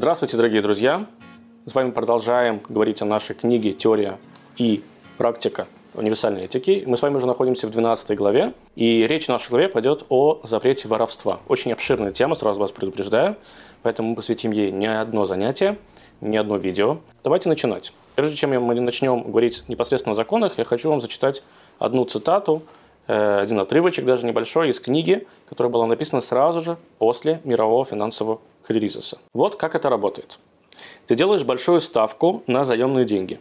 Здравствуйте, дорогие друзья! С вами продолжаем говорить о нашей книге «Теория и практика универсальной этики». Мы с вами уже находимся в 12 главе, и речь в нашей главе пойдет о запрете воровства. Очень обширная тема, сразу вас предупреждаю, поэтому мы посвятим ей не одно занятие, не одно видео. Давайте начинать. Прежде чем мы начнем говорить непосредственно о законах, я хочу вам зачитать одну цитату, один отрывочек, даже небольшой, из книги, которая была написана сразу же после мирового финансового кризиса. Вот как это работает. Ты делаешь большую ставку на заемные деньги.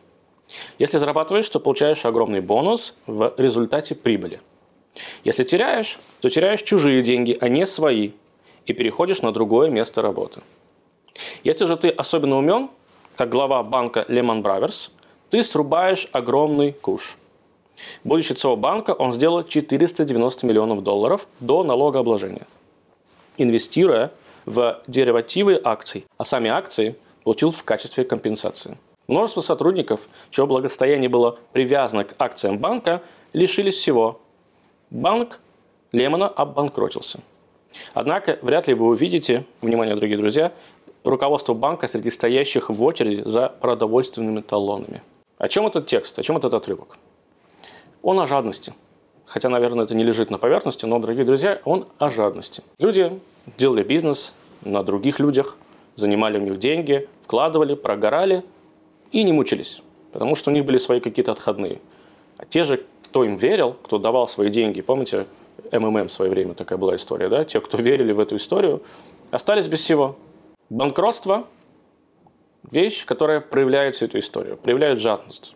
Если зарабатываешь, то получаешь огромный бонус в результате прибыли. Если теряешь, то теряешь чужие деньги, а не свои, и переходишь на другое место работы. Если же ты особенно умен, как глава банка Lehman Brothers, ты срубаешь огромный куш. Будучи ЦО банка, он сделал 490 миллионов долларов до налогообложения, инвестируя в деривативы акций, а сами акции получил в качестве компенсации. Множество сотрудников, чье благосостояние было привязано к акциям банка, лишились всего. Банк Лемона обанкротился. Однако вряд ли вы увидите, внимание, дорогие друзья, руководство банка среди стоящих в очереди за продовольственными талонами. О чем этот текст, о чем этот отрывок? Он о жадности. Хотя, наверное, это не лежит на поверхности, но, дорогие друзья, он о жадности. Люди делали бизнес на других людях, занимали у них деньги, вкладывали, прогорали и не мучились, потому что у них были свои какие-то отходные. А те же, кто им верил, кто давал свои деньги, помните, МММ в свое время такая была история, да? Те, кто верили в эту историю, остались без всего. Банкротство – вещь, которая проявляет всю эту историю, проявляет жадность.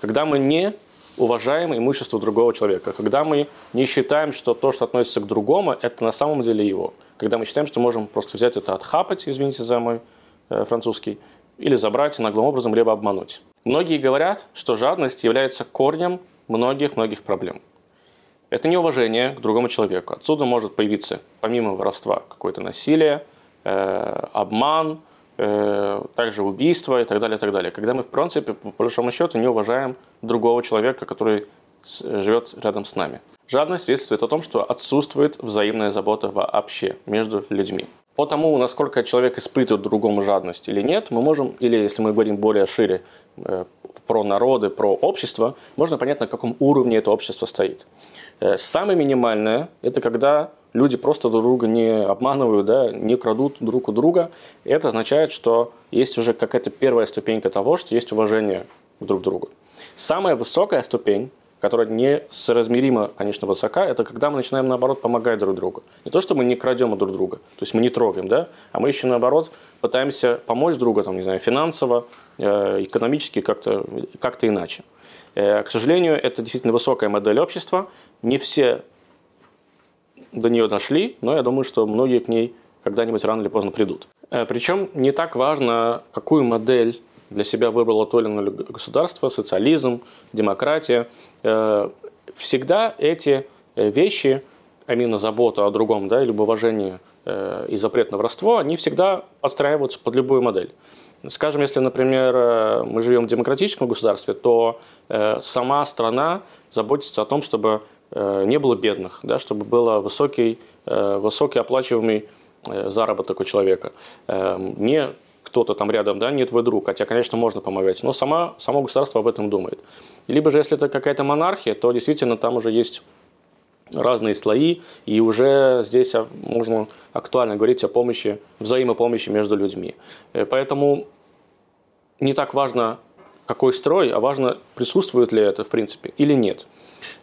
Когда мы не уважаем имущество другого человека, когда мы не считаем, что то, что относится к другому, это на самом деле его. Когда мы считаем, что можем просто взять это, отхапать, извините за мой э, французский, или забрать наглым образом либо обмануть. Многие говорят, что жадность является корнем многих-многих проблем. Это неуважение к другому человеку. Отсюда может появиться, помимо воровства, какое-то насилие, э, обман, также убийство и так далее, и так далее. Когда мы, в принципе, по большому счету, не уважаем другого человека, который живет рядом с нами. Жадность свидетельствует о том, что отсутствует взаимная забота вообще между людьми. По тому, насколько человек испытывает другому жадность или нет, мы можем, или если мы говорим более шире э, про народы, про общество, можно понять, на каком уровне это общество стоит. Э, самое минимальное – это когда люди просто друг друга не обманывают, да, не крадут друг у друга. Это означает, что есть уже какая-то первая ступенька того, что есть уважение друг к другу. Самая высокая ступень которая не соразмеримо, конечно, высока, это когда мы начинаем, наоборот, помогать друг другу. Не то, что мы не крадем друг друга, то есть мы не трогаем, да, а мы еще, наоборот, пытаемся помочь другу, там, не знаю, финансово, э, экономически, как-то как иначе. Э, к сожалению, это действительно высокая модель общества. Не все до нее дошли, но я думаю, что многие к ней когда-нибудь рано или поздно придут. Э, Причем не так важно, какую модель для себя выбрало то или иное государство, социализм, демократия. Э, всегда эти э, вещи, а именно забота о другом, да, или уважение и запрет на воровство, они всегда подстраиваются под любую модель. Скажем, если, например, мы живем в демократическом государстве, то сама страна заботится о том, чтобы не было бедных, да, чтобы был высокий, высокий оплачиваемый заработок у человека. Не кто-то там рядом, да, не твой друг, хотя, конечно, можно помогать, но сама, само государство об этом думает. Либо же, если это какая-то монархия, то действительно там уже есть разные слои, и уже здесь можно актуально говорить о помощи, взаимопомощи между людьми. Э, поэтому не так важно, какой строй, а важно, присутствует ли это в принципе или нет.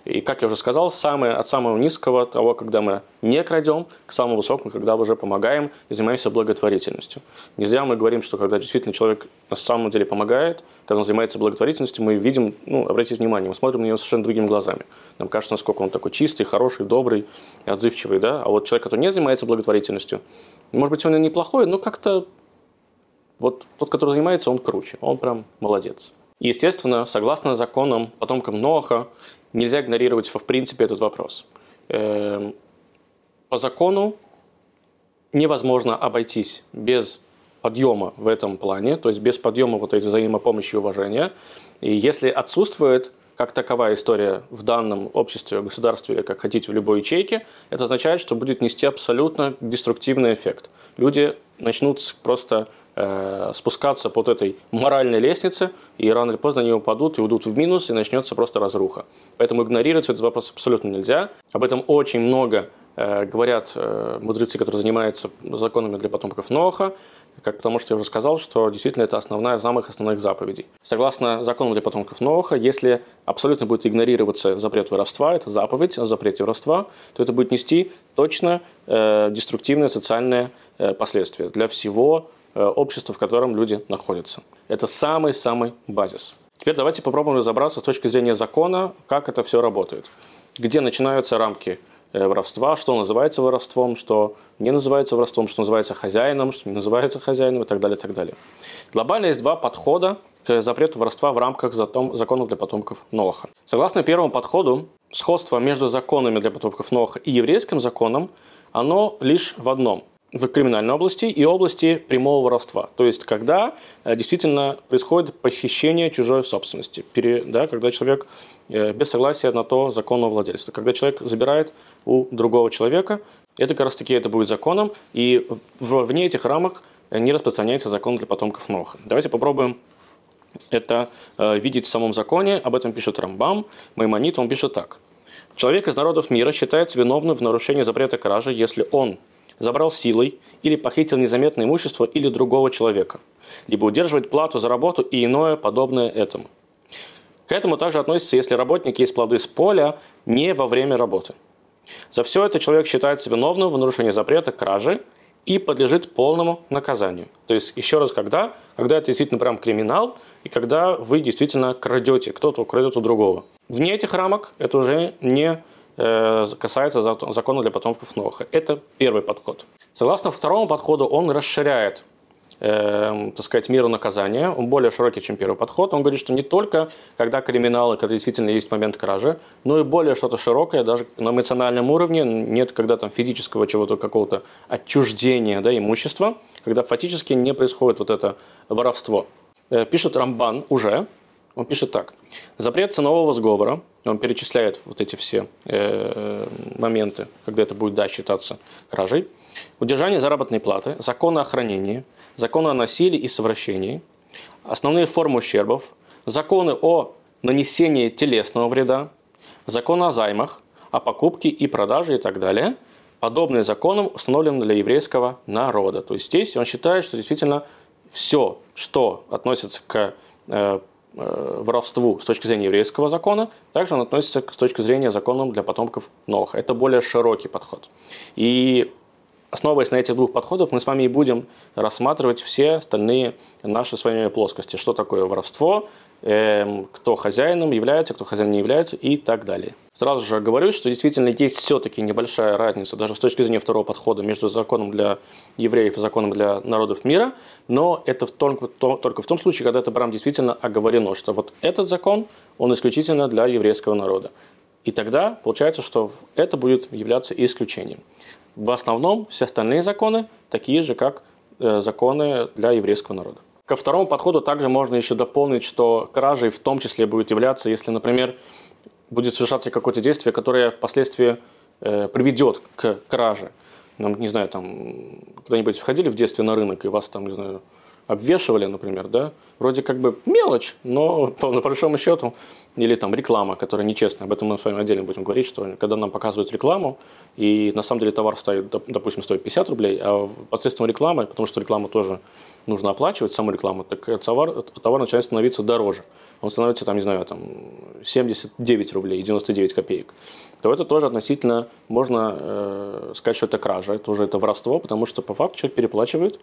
И, как я уже сказал, самое, от самого низкого, того, когда мы не крадем, к самому высокому, когда уже помогаем и занимаемся благотворительностью. Не зря мы говорим, что когда действительно человек на самом деле помогает, когда он занимается благотворительностью, мы видим, ну, обратите внимание, мы смотрим на него совершенно другими глазами. Нам кажется, насколько он такой чистый, хороший, добрый, отзывчивый, да? А вот человек, который не занимается благотворительностью, может быть, он и неплохой, но как-то вот тот, который занимается, он круче, он прям молодец. Естественно, согласно законам потомкам Ноаха, нельзя игнорировать в принципе этот вопрос. Эм, по закону невозможно обойтись без подъема в этом плане, то есть без подъема вот этой взаимопомощи и уважения. И если отсутствует как таковая история в данном обществе, государстве или как хотите в любой ячейке, это означает, что будет нести абсолютно деструктивный эффект. Люди начнут просто э, спускаться по этой моральной лестнице, и рано или поздно они упадут и уйдут в минус, и начнется просто разруха. Поэтому игнорировать этот вопрос абсолютно нельзя. Об этом очень много э, говорят э, мудрецы, которые занимаются законами для потомков Ноха, как потому что я уже сказал, что действительно это основная из самых основных заповедей. Согласно закону для потомков Ноха, если абсолютно будет игнорироваться запрет воровства, это заповедь о запрете воровства, то это будет нести точно э, деструктивные социальные э, последствия для всего общества, в котором люди находятся. Это самый-самый базис. Теперь давайте попробуем разобраться с точки зрения закона, как это все работает. Где начинаются рамки Э, воровства, что называется воровством, что не называется воровством, что называется хозяином, что не называется хозяином и так далее, и так далее. Глобально есть два подхода к запрету воровства в рамках законов для потомков Ноха. Согласно первому подходу, сходство между законами для потомков Ноха и еврейским законом, оно лишь в одном в криминальной области и области прямого воровства. То есть, когда э, действительно происходит похищение чужой собственности, да, когда человек э, без согласия на то законного владельца, когда человек забирает у другого человека, это как раз таки это будет законом, и вне этих рамок не распространяется закон для потомков Ноха. Давайте попробуем это э, видеть в самом законе. Об этом пишет Рамбам. Маймонит, он пишет так. Человек из народов мира считается виновным в нарушении запрета кражи, если он забрал силой или похитил незаметное имущество или другого человека, либо удерживает плату за работу и иное подобное этому. К этому также относится, если работник есть плоды с поля не во время работы. За все это человек считается виновным в нарушении запрета кражи и подлежит полному наказанию. То есть, еще раз, когда? Когда это действительно прям криминал, и когда вы действительно крадете, кто-то крадет у другого. Вне этих рамок это уже не касается закона для потомков Ноха. Это первый подход. Согласно второму подходу, он расширяет э, так сказать, меру наказания, он более широкий, чем первый подход. Он говорит, что не только когда криминалы, когда действительно есть момент кражи, но и более что-то широкое, даже на эмоциональном уровне, нет когда там физического чего-то, какого-то отчуждения да, имущества, когда фактически не происходит вот это воровство. Э, пишет Рамбан уже, он пишет так. Запрет ценового сговора, он перечисляет вот эти все э, моменты, когда это будет, да, считаться кражей. Удержание заработной платы, законы о хранении, законы о насилии и совращении, основные формы ущербов, законы о нанесении телесного вреда, законы о займах, о покупке и продаже и так далее. Подобные законам установлены для еврейского народа. То есть здесь он считает, что действительно все, что относится к Э, воровству с точки зрения еврейского закона, также он относится с точки зрения законов для потомков Ноха. Это более широкий подход. И основываясь на этих двух подходах, мы с вами и будем рассматривать все остальные наши с вами плоскости. Что такое воровство, кто хозяином является, кто хозяином не является и так далее. Сразу же говорю, что действительно есть все-таки небольшая разница, даже с точки зрения второго подхода, между законом для евреев и законом для народов мира, но это только, только в том случае, когда это прям действительно оговорено, что вот этот закон, он исключительно для еврейского народа. И тогда получается, что это будет являться исключением. В основном все остальные законы такие же, как э, законы для еврейского народа. Ко второму подходу также можно еще дополнить, что кражей в том числе будет являться, если, например, будет совершаться какое-то действие, которое впоследствии э, приведет к краже. Нам, не знаю, там, когда-нибудь входили в детстве на рынок, и вас там, не знаю, обвешивали, например, да, вроде как бы мелочь, но по, на большому счету, или там реклама, которая нечестная, об этом мы с вами отдельно будем говорить, что когда нам показывают рекламу, и на самом деле товар стоит, допустим, стоит 50 рублей, а посредством рекламы, потому что рекламу тоже нужно оплачивать, саму рекламу, так товар, товар начинает становиться дороже. Он становится, там, не знаю, там 79 рублей, 99 копеек. То это тоже относительно, можно э, сказать, что это кража, это уже это воровство, потому что по факту человек переплачивает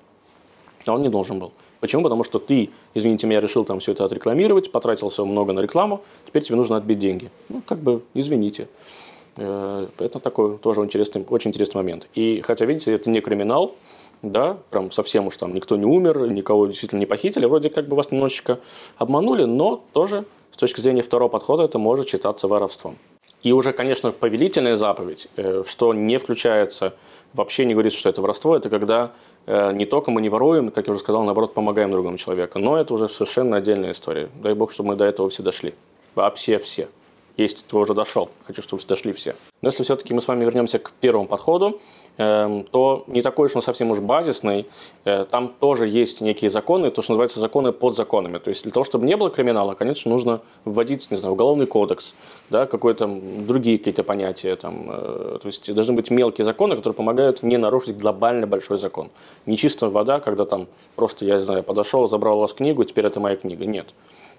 а он не должен был. Почему? Потому что ты, извините меня, решил там все это отрекламировать, потратился много на рекламу, теперь тебе нужно отбить деньги. Ну, как бы, извините. Э, это такой тоже интересный, очень интересный момент. И хотя, видите, это не криминал, да, прям совсем уж там никто не умер, никого действительно не похитили, вроде как бы вас немножечко обманули, но тоже с точки зрения второго подхода это может считаться воровством. И уже, конечно, повелительная заповедь, э, что не включается, вообще не говорит, что это воровство, это когда Э, не только мы не воруем, как я уже сказал, наоборот, помогаем другому человеку. Но это уже совершенно отдельная история. Дай бог, чтобы мы до этого все дошли. Вообще все. Если ты уже дошел. Хочу, чтобы дошли все. Но если все-таки мы с вами вернемся к первому подходу, Эм, то не такой уж он совсем уж базисный. Э, там тоже есть некие законы, то, что называется законы под законами. То есть для того, чтобы не было криминала, конечно, нужно вводить, не знаю, уголовный кодекс, да, какие-то другие какие-то понятия. Там, э, то есть должны быть мелкие законы, которые помогают не нарушить глобально большой закон. Не чистая вода, когда там просто, я не знаю, подошел, забрал у вас книгу, теперь это моя книга. Нет.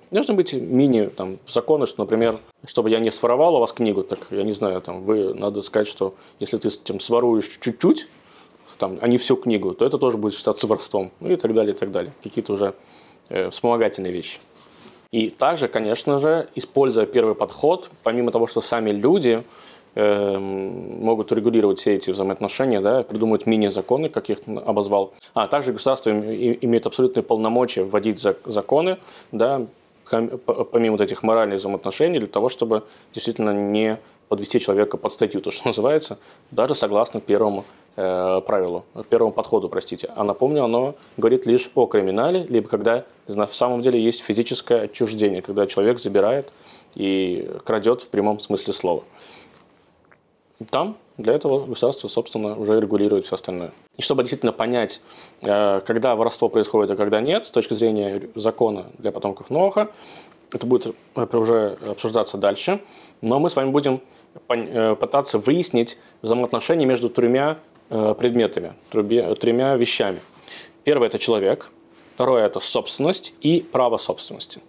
Должны быть мини там, законы, что, например, чтобы я не своровал у вас книгу, так я не знаю, там, вы надо сказать, что если ты там, своруешь чуть-чуть, там, а не всю книгу, то это тоже будет считаться воровством, ну и так далее, и так далее. Какие-то уже э, вспомогательные вещи. И также, конечно же, используя первый подход, помимо того, что сами люди э, могут регулировать все эти взаимоотношения, да, придумывать мини-законы, как их обозвал. А также государство имеет абсолютные полномочия вводить законы, да, помимо вот этих моральных взаимоотношений, для того, чтобы действительно не подвести человека под статью, то, что называется, даже согласно первому э, правилу, первому подходу, простите. А напомню, оно говорит лишь о криминале, либо когда знаю, в самом деле есть физическое отчуждение, когда человек забирает и крадет в прямом смысле слова. Там для этого государство, собственно, уже регулирует все остальное. И чтобы действительно понять, э, когда воровство происходит, а когда нет, с точки зрения закона для потомков Ноха, это будет э, уже обсуждаться дальше. Но мы с вами будем э, пытаться выяснить взаимоотношения между тремя предметами, тремя вещами. Первое – это человек, второе – это собственность и право собственности.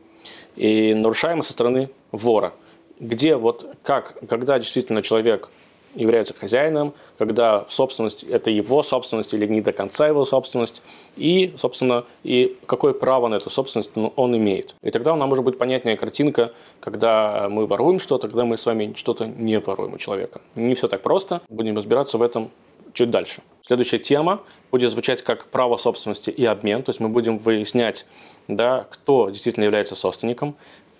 И нарушаемое со стороны вора. Где вот как, когда действительно человек является хозяином, когда собственность – это его собственность или не до конца его собственность, и, собственно, и какое право на эту собственность он имеет. И тогда нам может быть понятнее картинка, когда мы воруем что-то, когда мы с вами что-то не воруем у человека. Не все так просто, будем разбираться в этом чуть дальше. Следующая тема будет звучать как право собственности и обмен, то есть мы будем выяснять, да, кто действительно является собственником,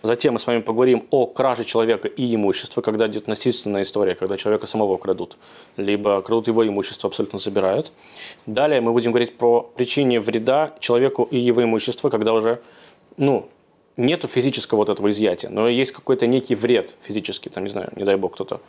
Затем мы с вами поговорим о краже человека и имущества, когда идет насильственная история, когда человека самого крадут, либо крадут его имущество, абсолютно забирают. Далее мы будем говорить про причине вреда человеку и его имуществу, когда уже, ну, нету физического вот этого изъятия, но есть какой-то некий вред физический, там, не знаю, не дай бог, кто-то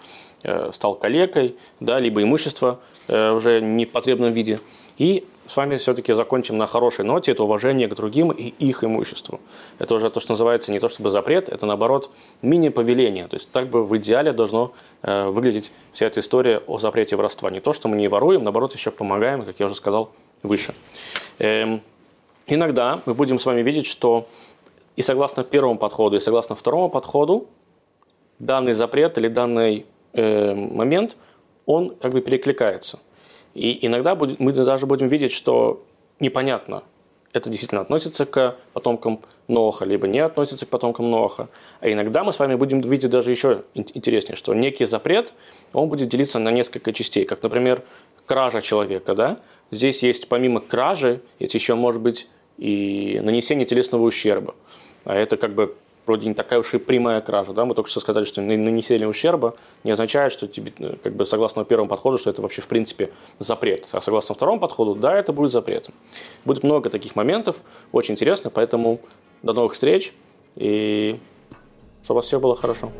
э, стал калекой, да, либо имущество э, уже в потребном виде. И с вами все-таки закончим на хорошей ноте. Это уважение к другим и их имуществу. Это уже то, что называется не то чтобы запрет, это наоборот мини-повеление. То есть так бы в идеале должно э, выглядеть вся эта история о запрете воровства. Не то, что мы не воруем, наоборот еще помогаем, как я уже сказал выше. Эм, иногда мы будем с вами видеть, что и согласно первому подходу, и согласно второму подходу, данный запрет или данный э, момент, он как бы перекликается – и иногда будет, мы даже будем видеть, что непонятно, это действительно относится к потомкам Ноха, либо не относится к потомкам Ноха. А иногда мы с вами будем видеть даже еще интереснее, что некий запрет, он будет делиться на несколько частей, как, например, кража человека, да? Здесь есть помимо кражи, есть еще, может быть, и нанесение телесного ущерба. А это как бы вроде не такая уж и прямая кража. Да? Мы только что сказали, что нанесение ущерба не означает, что тебе, э, как бы, согласно первому подходу, что это вообще в принципе запрет. А согласно второму подходу, да, это будет запретом. Будет много таких моментов, очень интересно, поэтому до новых встреч и чтобы у вас все было хорошо.